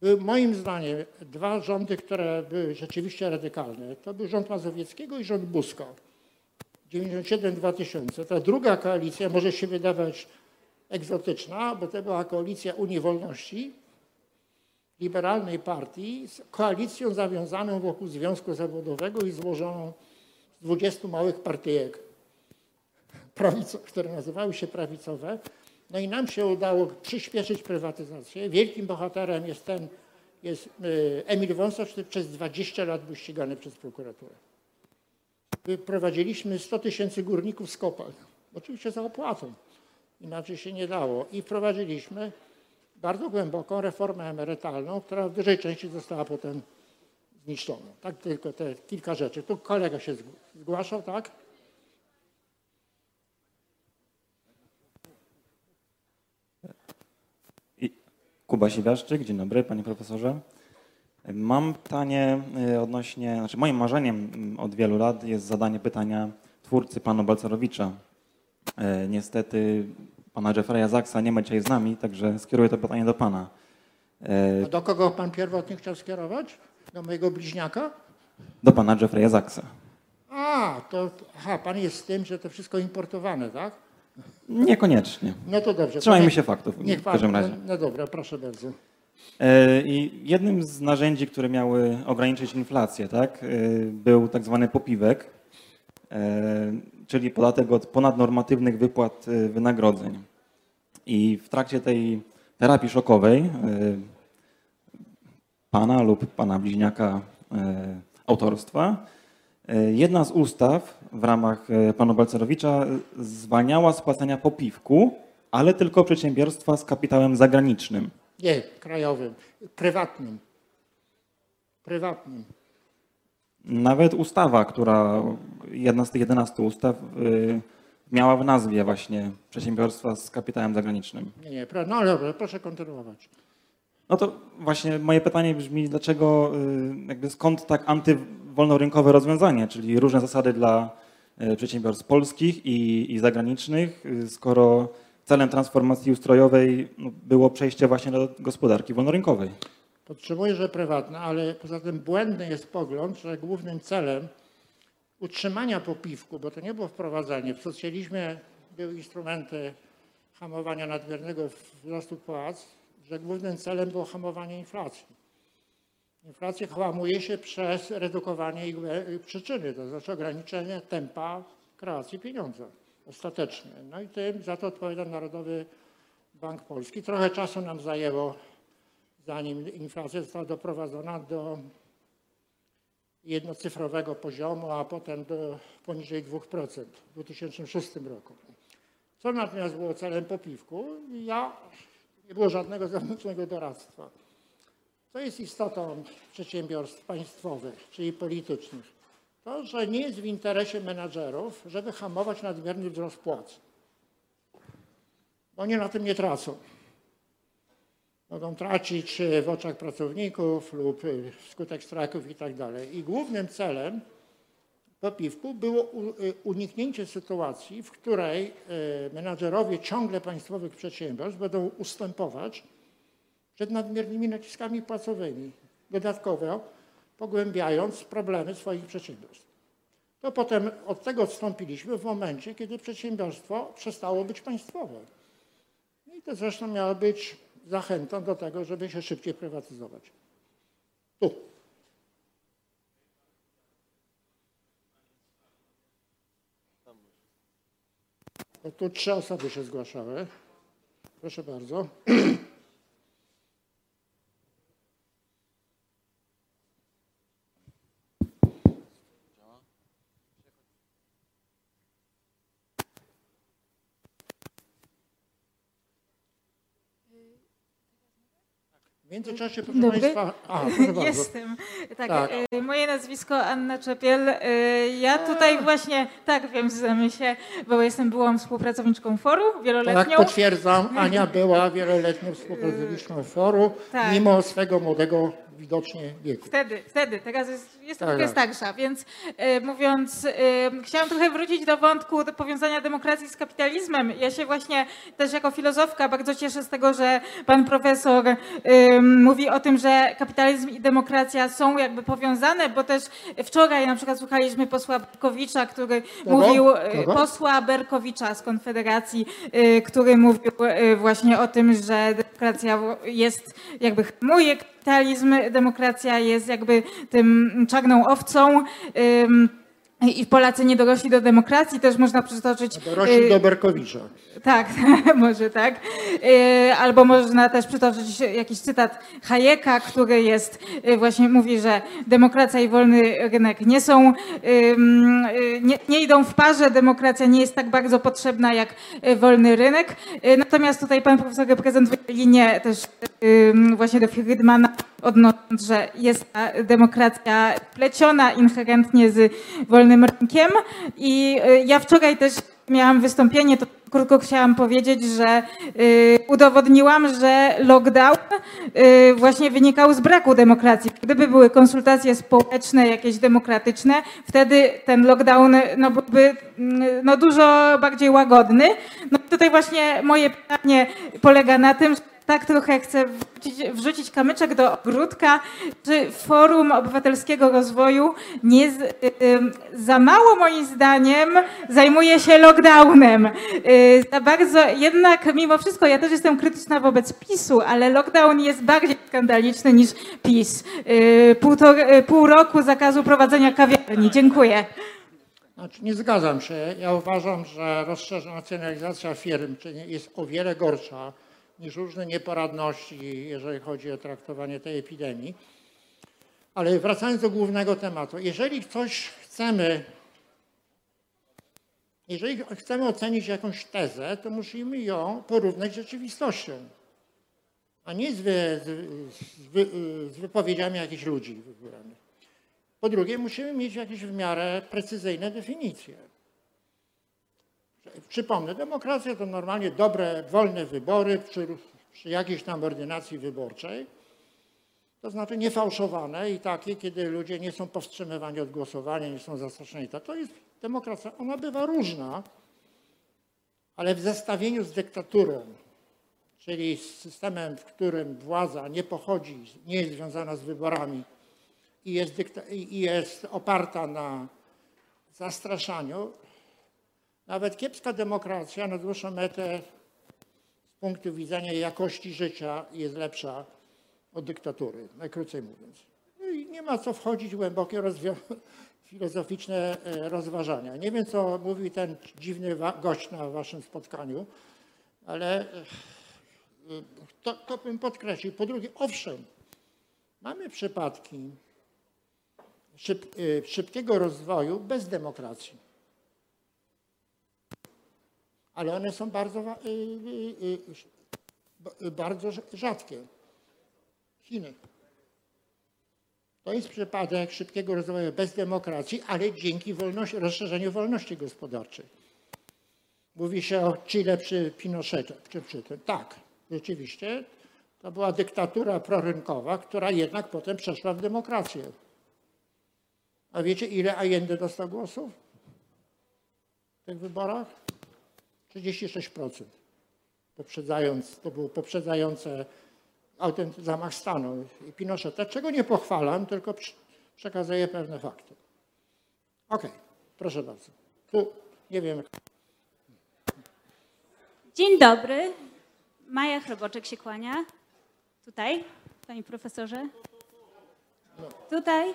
Były moim zdaniem dwa rządy, które były rzeczywiście radykalne. To był rząd Mazowieckiego i rząd Buzka. 97-2000. Ta druga koalicja może się wydawać egzotyczna, bo to była koalicja Unii Wolności, liberalnej partii, z koalicją zawiązaną wokół Związku Zawodowego i złożoną z 20 małych partyjek, które nazywały się prawicowe. No i nam się udało przyspieszyć prywatyzację. Wielkim bohaterem jest ten, jest y, Emil Wąsowicz, który przez 20 lat był ścigany przez prokuraturę. Wyprowadziliśmy 100 tysięcy górników z kopalń. Oczywiście za opłatą. Inaczej się nie dało. I wprowadziliśmy bardzo głęboką reformę emerytalną, która w dużej części została potem zniszczona. Tak tylko te kilka rzeczy. Tu kolega się zgł- zgłaszał, tak? Kuba Siwiaszczyk, dzień dobry panie profesorze. Mam pytanie y, odnośnie, znaczy moim marzeniem mm, od wielu lat jest zadanie pytania twórcy panu Balcerowicza. E, Niestety pana Jeffrey'a Zaksa nie ma dzisiaj z nami, także skieruję to pytanie do pana. E, A do kogo pan pierwotnie chciał skierować? Do mojego bliźniaka? Do pana Jeffrey'a Zaksa. A, to aha, pan jest z tym, że to wszystko importowane, tak? Niekoniecznie. No to dobrze. Trzymajmy się faktów Niech w pan, każdym no, razie. no dobra, proszę bardzo. E, I jednym z narzędzi, które miały ograniczyć inflację, tak, e, był tak zwany popiwek, e, czyli podatek od ponadnormatywnych wypłat wynagrodzeń. I w trakcie tej terapii szokowej pana lub pana bliźniaka autorstwa, jedna z ustaw w ramach e, pana Balcerowicza e, zwalniała z płacenia popiwku, ale tylko przedsiębiorstwa z kapitałem zagranicznym. Nie, krajowym, prywatnym. Prywatnym. Nawet ustawa, która, jedna z tych 11 ustaw, y, miała w nazwie właśnie przedsiębiorstwa z kapitałem zagranicznym. Nie, nie, no dobra, proszę kontynuować. No to właśnie moje pytanie brzmi, dlaczego, jakby skąd tak antywolnorynkowe rozwiązanie, czyli różne zasady dla y, przedsiębiorstw polskich i, i zagranicznych, y, skoro celem transformacji ustrojowej no, było przejście właśnie do gospodarki wolnorynkowej. Podtrzymuję, że prywatne, ale poza tym błędny jest pogląd, że głównym celem utrzymania popiwku, bo to nie było wprowadzenie, w socjalizmie były instrumenty hamowania nadmiernego wzrostu płac, że głównym celem było hamowanie inflacji. Inflacja hamuje się przez redukowanie jej głę- przyczyny, to znaczy ograniczenie tempa kreacji pieniądza ostatecznie. No i tym za to odpowiada Narodowy Bank Polski. Trochę czasu nam zajęło zanim inflacja została doprowadzona do jednocyfrowego poziomu, a potem do poniżej 2% w 2006 roku. Co natomiast było celem popiwku? Ja, nie było żadnego zewnętrznego doradztwa. Co jest istotą przedsiębiorstw państwowych, czyli politycznych? To, że nie jest w interesie menadżerów, żeby hamować nadmierny wzrost płac. Oni na tym nie tracą mogą tracić w oczach pracowników lub wskutek strajków i tak. I głównym celem po piwku było y, uniknięcie sytuacji, w której y, menadżerowie ciągle państwowych przedsiębiorstw będą ustępować przed nadmiernymi naciskami płacowymi, dodatkowo pogłębiając problemy swoich przedsiębiorstw. To potem od tego odstąpiliśmy w momencie, kiedy przedsiębiorstwo przestało być państwowe. I to zresztą miało być zachętą do tego, żeby się szybciej prywatyzować. Tu. Tu trzy osoby się zgłaszały. Proszę bardzo. [CLEARS THROAT] międzyczasie, proszę Dobry. Państwa... A, proszę. Jestem. Tak, Tak. e, moje nazwisko Anna Czepiel. E, Ja tutaj właśnie, tak wiem, znamy się, bo jestem byłą współpracowniczką foru Tak, wieloletnią. potwierdzam. Ania była wieloletnią współpracowniczką foru, tak. mimo swego młodego widocznie wieku. Wtedy, wtedy, teraz jest, jestem Tak, trochę tak. starsza, więc e, mówiąc, e, chciałam trochę wrócić do wątku do powiązania demokracji z kapitalizmem. Ja się właśnie też jako filozofka bardzo cieszę z tego, że pan profesor e, mówi o tym, że kapitalizm i demokracja są jakby powiązane, bo też wczoraj na przykład słuchaliśmy posła Berkowicza, który Kogo? mówił, Kogo? posła Berkowicza z Konfederacji, który mówił właśnie o tym, że demokracja jest jakby hamuje kapitalizm, demokracja jest jakby tym czarną owcą. I Polacy nie dorośli do demokracji, też można przytoczyć. Dorośli y, do Berkowicza. tak, [LAUGHS] może tak. Y, Albo można też przytoczyć jakiś cytat Hayeka, który jest, y, właśnie mówi, że demokracja i wolny rynek nie są, y, nie, nie idą w parze, demokracja nie jest tak bardzo potrzebna jak wolny rynek. Natomiast tutaj pan profesor reprezentuje linię też ym, właśnie do Friedmana, odnosząc, że jest ta demokracja pleciona inherentnie z wolnym rynkiem. I y, ja wczoraj też miałam wystąpienie, to krótko chciałam powiedzieć, że y, udowodniłam, że lockdown y, właśnie wynikał z braku demokracji. Gdyby były konsultacje społeczne, jakieś demokratyczne, wtedy ten lockdown no, byłby mm, no, dużo bardziej łagodny. No tutaj właśnie moje pytanie polega na tym, że tak trochę chcę wrzucić, kamyczek do ogródka, czy Forum Obywatelskiego Rozwoju nie y, za mało moim zdaniem zajmuje się lockdownem. Y, za bardzo, jednak mimo wszystko ja też jestem krytyczna wobec PiSu, ale lockdown jest bardziej skandaliczny niż PiS. Y, y, pół roku zakazu prowadzenia kawiarni. Dziękuję. Znaczy, nie zgadzam się. Ja uważam, że rozracjonalizacja firm czyli jest o wiele gorsza niż różne nieporadności, jeżeli chodzi o traktowanie tej epidemii. Ale wracając do głównego tematu, jeżeli coś chcemy, jeżeli chcemy ocenić jakąś tezę, to musimy ją porównać z rzeczywistością, a nie z, wy, z, wy, z wypowiedziami jakichś ludzi. Po drugie, musimy mieć jakieś w miarę precyzyjne definicje. Przypomnę, demokracja to normalnie dobre, wolne wybory przy, przy jakiejś tam ordynacji wyborczej. To znaczy niefałszowane i takie, kiedy ludzie nie są powstrzymywani od głosowania, nie są zastraszeni. To jest demokracja. Ona bywa różna, ale w zestawieniu z dyktaturą, czyli z systemem, w którym władza nie pochodzi, nie jest związana z wyborami, i jest, i jest oparta na zastraszaniu, nawet kiepska demokracja na dłuższą metę z punktu widzenia jakości życia jest lepsza od dyktatury, najkrócej mówiąc. No i nie ma co wchodzić w głębokie [LAUGHS] filozoficzne e, rozważania. Nie wiem, co mówi ten dziwny gość na waszym spotkaniu, ale e, to, to bym podkreślił. Po drugie, owszem, mamy przypadki szyb, y, szybkiego rozwoju bez demokracji. Ale one są bardzo, y, y, y, bardzo rz- rzadkie. Chiny. To jest przypadek szybkiego rozwoju bez demokracji, ale dzięki wolności, rozszerzeniu wolności gospodarczej. Mówi się o Chile przy Pinochecie. Czy przy tym. Tak, rzeczywiście. To była dyktatura prorynkowa, która jednak potem przeszła w demokrację. A wiecie, ile Allende dostał głosów w tych wyborach? 36%. Poprzedzając, to było poprzedzające zamach stanu i Pinocheta, czego nie pochwalam, tylko przekazuję pewne fakty. Okej, proszę bardzo. Tu nie wiem, Dzień dobry. Maja Chroboczek się kłania. Tutaj, panie profesorze. Tutaj.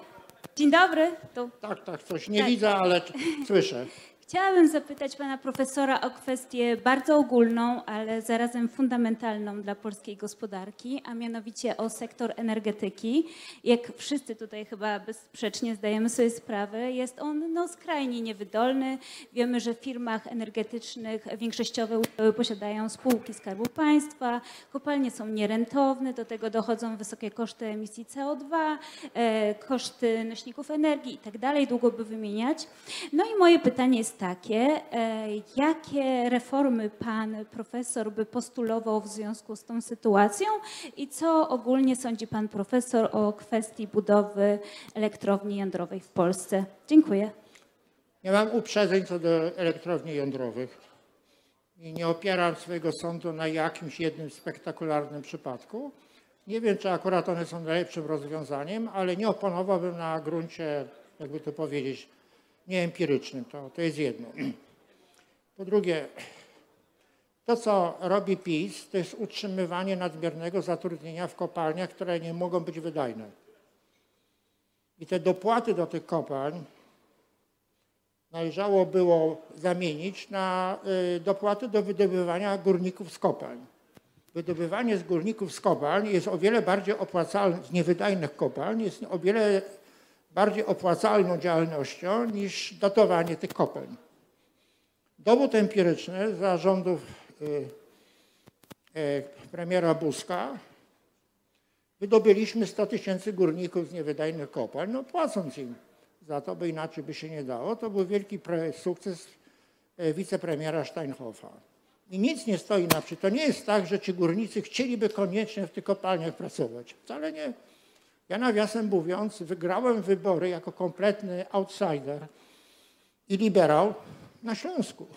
Dzień dobry. Tu. tak, tak, coś nie Tak. widzę, ale słyszę. Chciałabym zapytać pana profesora o kwestię bardzo ogólną, ale zarazem fundamentalną dla polskiej gospodarki, a mianowicie o sektor energetyki. Jak wszyscy tutaj chyba bezsprzecznie zdajemy sobie sprawę, jest on no, skrajnie niewydolny. Wiemy, że w firmach energetycznych większościowe udziały posiadają spółki Skarbu Państwa, kopalnie są nierentowne, do tego dochodzą wysokie koszty emisji CO2, e, koszty nośników energii i tak długo by wymieniać. No i moje pytanie jest takie, e, jakie reformy pan profesor by postulował w związku z tą sytuacją i co ogólnie sądzi pan profesor o kwestii budowy elektrowni jądrowej w Polsce? Dziękuję. Nie mam uprzedzeń co do elektrowni jądrowych i nie opieram swojego sądu na jakimś jednym spektakularnym przypadku. Nie wiem, czy akurat one są najlepszym rozwiązaniem, ale nie oponowałbym na gruncie, jakby to powiedzieć, nieempirycznym. To, to jest jedno. [CLEARS THROAT] Po drugie, to, co robi PiS, to jest utrzymywanie nadmiernego zatrudnienia w kopalniach, które nie mogą być wydajne. I te dopłaty do tych kopalń należało było zamienić na y, dopłaty do wydobywania górników z kopalń. Wydobywanie z górników z kopalń jest o wiele bardziej opłacalne, z niewydajnych kopalń jest o wiele bardziej opłacalną działalnością niż dotowanie tych kopalń. Dowód empiryczny za rządów y, y, premiera Buzka wydobyliśmy 100 tysięcy górników z niewydajnych kopalń, no płacąc im za to, bo inaczej by się nie dało. To był wielki sukces e, wicepremiera Steinhoffa. I nic nie stoi na przykład. To nie jest tak, że ci górnicy chcieliby koniecznie w tych kopalniach pracować. Wcale nie. Ja nawiasem mówiąc, wygrałem wybory jako kompletny outsider i liberał na Śląsku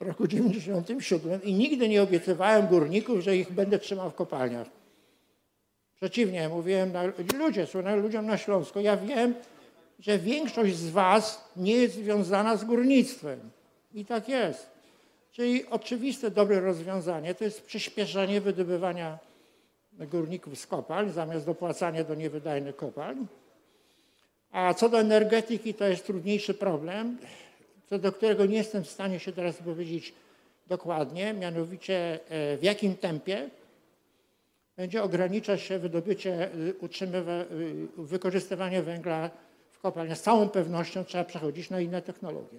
w roku 97 i nigdy nie obiecywałem górników, że ich będę trzymał w kopalniach. Przeciwnie, mówiłem, na, ludzie, ludziom na Śląsku, ja wiem, że większość z was nie jest związana z górnictwem. I tak jest. Czyli oczywiste dobre rozwiązanie to jest przyspieszenie wydobywania górników z kopalń zamiast dopłacania do niewydajnych kopalń. A co do energetyki, to jest trudniejszy problem, co do którego nie jestem w stanie się teraz powiedzieć dokładnie, mianowicie e, w jakim tempie będzie ograniczać się wydobycie, y, y, wykorzystywanie węgla w kopalniach. Z całą pewnością trzeba przechodzić na inne technologie.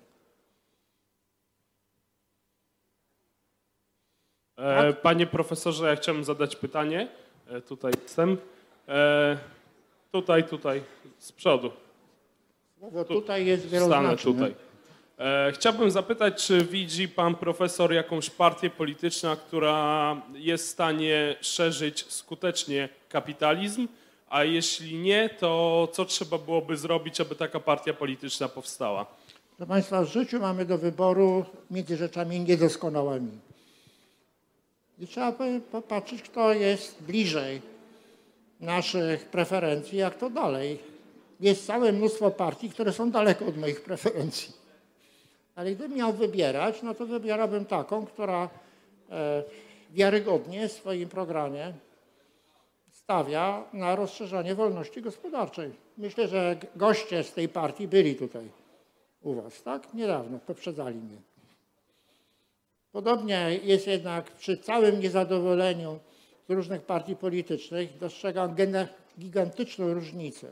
E, Panie profesorze, ja chciałem zadać pytanie. E, Tutaj jestem. E, Tutaj, tutaj, z przodu. Bo tutaj jest wieloznaczne. tutaj. E, Chciałbym zapytać, czy widzi pan profesor jakąś partię polityczną, która jest w stanie szerzyć skutecznie kapitalizm, a jeśli nie, to co trzeba byłoby zrobić, aby taka partia polityczna powstała? Proszę Państwa, w życiu mamy do wyboru między rzeczami niedoskonałymi. I trzeba po- popatrzeć, kto jest bliżej naszych preferencji, jak to dalej. Jest całe mnóstwo partii, które są daleko od moich preferencji. Ale gdybym miał wybierać, no to wybierałbym taką, która e, wiarygodnie w swoim programie stawia na rozszerzanie wolności gospodarczej. Myślę, że goście z tej partii byli tutaj u Was, tak? Niedawno, poprzedzali mnie. Podobnie jest jednak przy całym niezadowoleniu z różnych partii politycznych, dostrzegam gigantyczną różnicę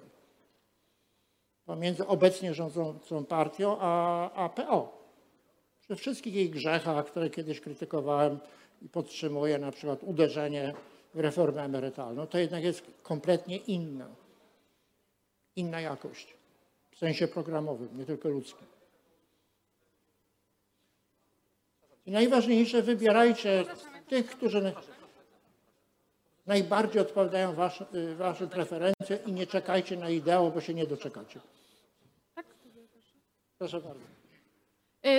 pomiędzy obecnie rządzącą partią a, a PO. Przy wszystkich jej grzechach, które kiedyś krytykowałem i podtrzymuję, na przykład uderzenie w reformę emerytalną, to jednak jest kompletnie inna. Inna jakość. W sensie programowym, nie tylko ludzkim. I najważniejsze, wybierajcie tych, którzy na- najbardziej odpowiadają wasz, y, waszym preferencjom i nie czekajcie na ideał, bo się nie doczekacie. Proszę bardzo.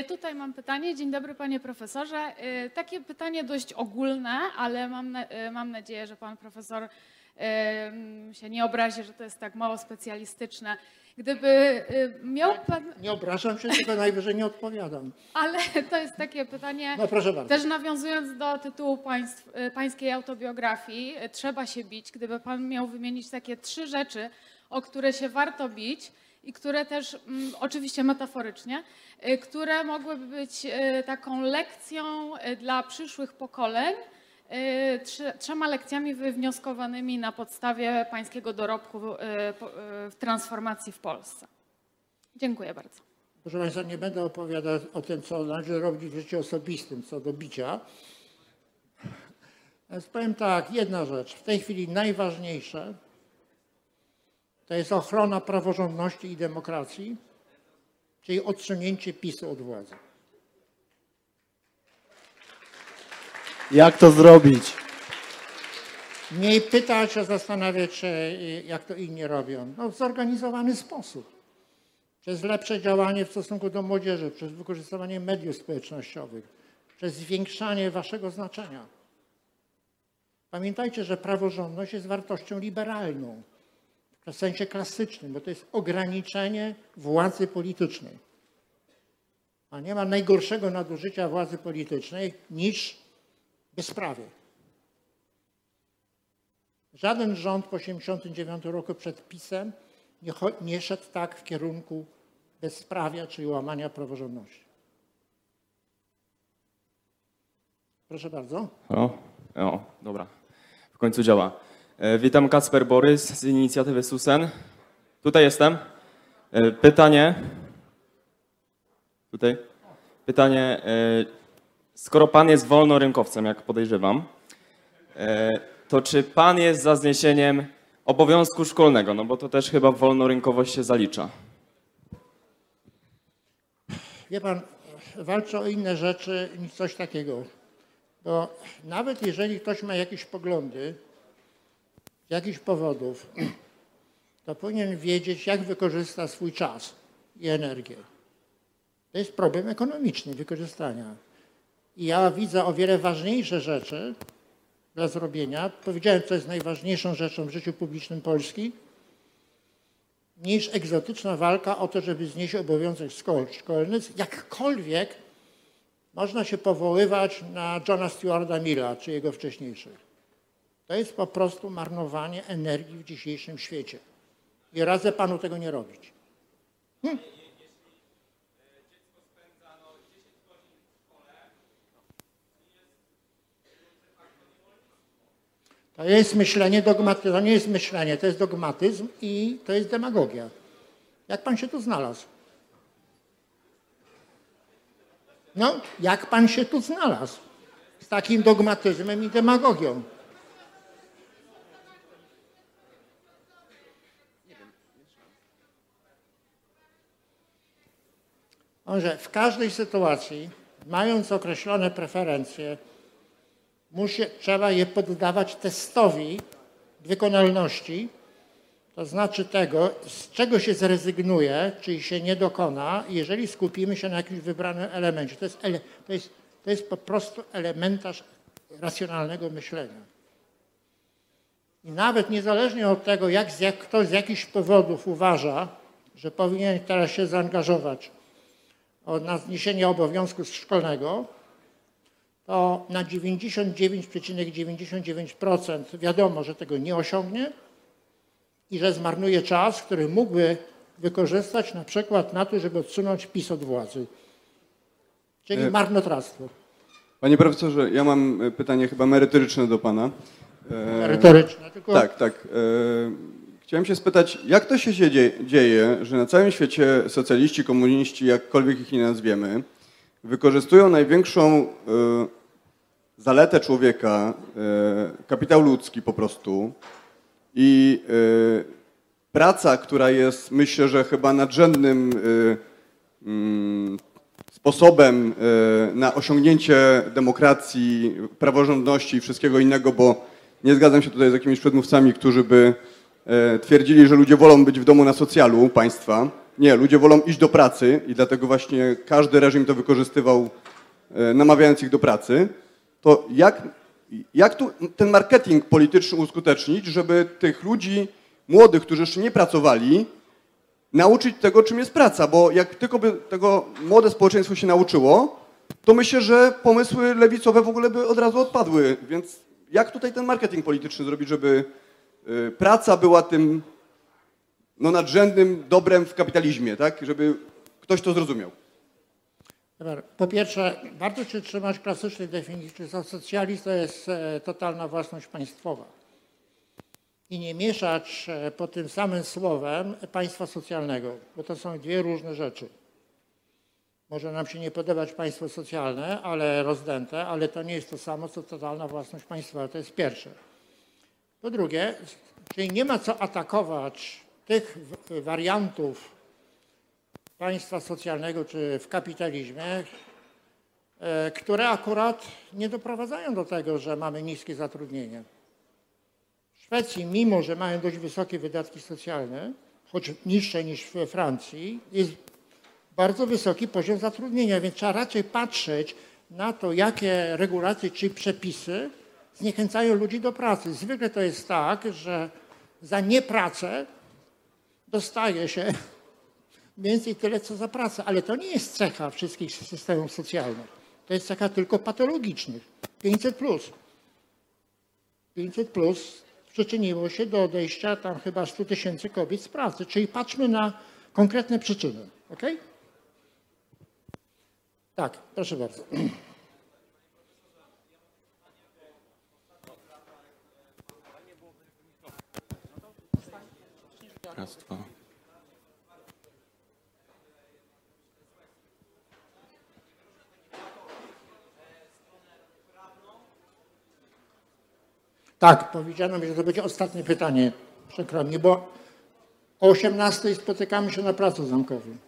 Y, Tutaj mam pytanie. Dzień dobry panie profesorze. Y, Takie pytanie dość ogólne, ale mam, mam nadzieję, że pan profesor mm, się nie obrazi, że to jest tak mało specjalistyczne. Gdyby y, miał pan, Nie obrażam się, tylko najwyżej nie odpowiadam. [LAUGHS] ale to jest takie pytanie, No proszę bardzo. też nawiązując do tytułu państw, y, pańskiej autobiografii, y, trzeba się bić. Gdyby pan miał wymienić takie trzy rzeczy, o które się warto bić i które też, mm, oczywiście metaforycznie, które mogłyby być taką lekcją dla przyszłych pokoleń, trzema lekcjami wywnioskowanymi na podstawie pańskiego dorobku y, y, w transformacji w Polsce. Dziękuję bardzo. Proszę Państwa, nie będę opowiadał o tym, co należy robić w życiu osobistym, co do bicia. Więc powiem tak, jedna rzecz. W tej chwili najważniejsze to jest ochrona praworządności i demokracji, czyli odsunięcie PiSu od władzy. Jak to zrobić? Mniej pytać, a zastanawiać się, y, jak to inni robią. No, w zorganizowany sposób. Przez lepsze działanie w stosunku do młodzieży, przez wykorzystywanie mediów społecznościowych, przez zwiększanie waszego znaczenia. Pamiętajcie, że praworządność jest wartością liberalną, w sensie klasycznym, bo to jest ograniczenie władzy politycznej. A nie ma najgorszego nadużycia władzy politycznej niż bezprawie. Żaden rząd po 1989 roku przed PiSem nie, nie szedł tak w kierunku bezprawia, czyli łamania praworządności. Proszę bardzo. O, o, dobra. W końcu działa. E, Witam Kacper Borys z inicjatywy SUSEN. Tutaj jestem. E, Pytanie. Tutaj. Pytanie. e, Skoro pan jest wolnorynkowcem, jak podejrzewam, e, to czy pan jest za zniesieniem obowiązku szkolnego? No bo to też chyba wolnorynkowość się zalicza. Wie pan, walczę o inne rzeczy niż coś takiego. Bo nawet jeżeli ktoś ma jakieś poglądy, z jakichś powodów, [CLEARS THROAT] to powinien wiedzieć, jak wykorzysta swój czas i energię. To jest problem ekonomiczny wykorzystania. I ja widzę o wiele ważniejsze rzeczy do zrobienia. Powiedziałem, co jest najważniejszą rzeczą w życiu publicznym Polski, niż egzotyczna walka o to, żeby znieść obowiązek szkol- szkolny. Jakkolwiek można się powoływać na Johna Stuarta Milla, czy jego wcześniejszych. To jest po prostu marnowanie energii w dzisiejszym świecie. I radzę panu tego nie robić. Hm? To jest myślenie dogmatyzm, to nie jest myślenie, to jest dogmatyzm i to jest demagogia. Jak pan się tu znalazł? No, jak pan się tu znalazł? Z takim dogmatyzmem i demagogią. że w każdej sytuacji, mając określone preferencje, musi, trzeba je poddawać testowi wykonalności, to znaczy tego, z czego się zrezygnuje, czyli się nie dokona, jeżeli skupimy się na jakimś wybranym elemencie. To jest, ele, to jest, to jest po prostu elementarz racjonalnego myślenia. I nawet niezależnie od tego, jak, jak ktoś z jakichś powodów uważa, że powinien teraz się zaangażować na zniesienie obowiązku szkolnego, to na 99,99% wiadomo, że tego nie osiągnie i że zmarnuje czas, który mógłby wykorzystać na przykład na to, żeby odsunąć PiS od władzy. Czyli E, marnotrawstwo. Panie profesorze, ja mam e, pytanie chyba merytoryczne do pana. E, Merytoryczne, tylko- Tak, tak. Chciałem się spytać, jak to się dzie- dzieje, że na całym świecie socjaliści, komuniści, jakkolwiek ich nie nazwiemy, wykorzystują największą zaletę człowieka, e, kapitał ludzki po prostu i e, praca, która jest myślę, że chyba nadrzędnym e, mm, sposobem na osiągnięcie demokracji, praworządności i wszystkiego innego, bo nie zgadzam się tutaj z jakimiś przedmówcami, którzy by twierdzili, że ludzie wolą być w domu na socjalu państwa, Nie, ludzie wolą iść do pracy i dlatego właśnie każdy reżim to wykorzystywał, namawiając ich do pracy. To jak, jak tu ten marketing polityczny uskutecznić, żeby tych ludzi młodych, którzy jeszcze nie pracowali, nauczyć tego, czym jest praca? Bo jak tylko by tego młode społeczeństwo się nauczyło, to myślę, że pomysły lewicowe w ogóle by od razu odpadły. Więc jak tutaj ten marketing polityczny zrobić, żeby y, praca była tym no, nadrzędnym dobrem w kapitalizmie, tak? Żeby ktoś to zrozumiał. Po pierwsze, warto się trzymać klasycznej definicji, że socjalizm to jest e, totalna własność państwowa. I nie mieszać e, pod tym samym słowem państwa socjalnego, bo to są dwie różne rzeczy. Może nam się nie podobać państwo socjalne, ale rozdęte, ale to nie jest to samo, co totalna własność państwowa. To jest pierwsze. Po drugie, czyli nie ma co atakować tych wariantów państwa socjalnego czy w kapitalizmie, e, które akurat nie doprowadzają do tego, że mamy niskie zatrudnienie. W Szwecji, mimo że mają dość wysokie wydatki socjalne, choć niższe niż we Francji, jest bardzo wysoki poziom zatrudnienia, więc trzeba raczej patrzeć na to, jakie regulacje czy przepisy zniechęcają ludzi do pracy. Zwykle to jest tak, że za niepracę dostaje się więcej tyle, co za pracę, ale to nie jest cecha wszystkich systemów socjalnych. To jest cecha tylko patologicznych. 500 plus. 500 plus przyczyniło się do odejścia tam chyba 100 tysięcy kobiet z pracy, czyli patrzmy na konkretne przyczyny. ok? Tak, proszę bardzo. Raz, dwa. Tak, powiedziano mi, że to będzie ostatnie pytanie. Przykro mi, bo o 18 spotykamy się na placu zamkowym.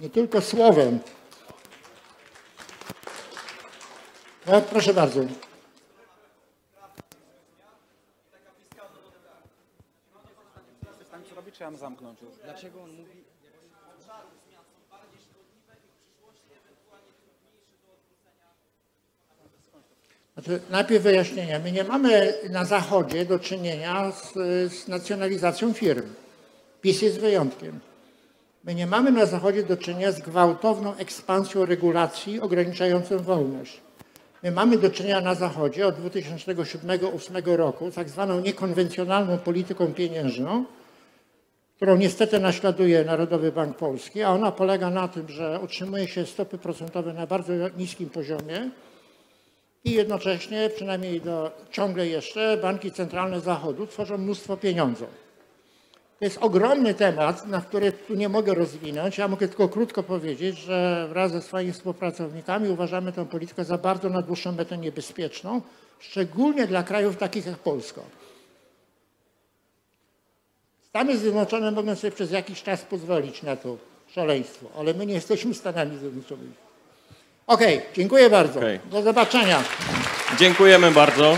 Nie tylko słowem. No, proszę bardzo. Czy mam zamknąć już? Dlaczego on mówi... Znaczy, najpierw wyjaśnienia. My nie mamy na Zachodzie do czynienia z, z nacjonalizacją firm. PiS jest wyjątkiem. My nie mamy na Zachodzie do czynienia z gwałtowną ekspansją regulacji ograniczającą wolność. My mamy do czynienia na Zachodzie od 2007-2008 roku z tak zwaną niekonwencjonalną polityką pieniężną, którą niestety naśladuje Narodowy Bank Polski, a ona polega na tym, że utrzymuje się stopy procentowe na bardzo niskim poziomie, i jednocześnie, przynajmniej do, ciągle jeszcze, banki centralne Zachodu tworzą mnóstwo pieniądza. To jest ogromny temat, na który tu nie mogę rozwinąć. Ja mogę tylko krótko powiedzieć, że wraz ze swoimi współpracownikami uważamy tę politykę za bardzo na dłuższą metę niebezpieczną, szczególnie dla krajów takich jak Polska. Stany Zjednoczone mogą sobie przez jakiś czas pozwolić na to szaleństwo, ale my nie jesteśmy Stanami Zjednoczonymi. Okej, dziękuję bardzo. Okej. Do zobaczenia. Dziękujemy bardzo.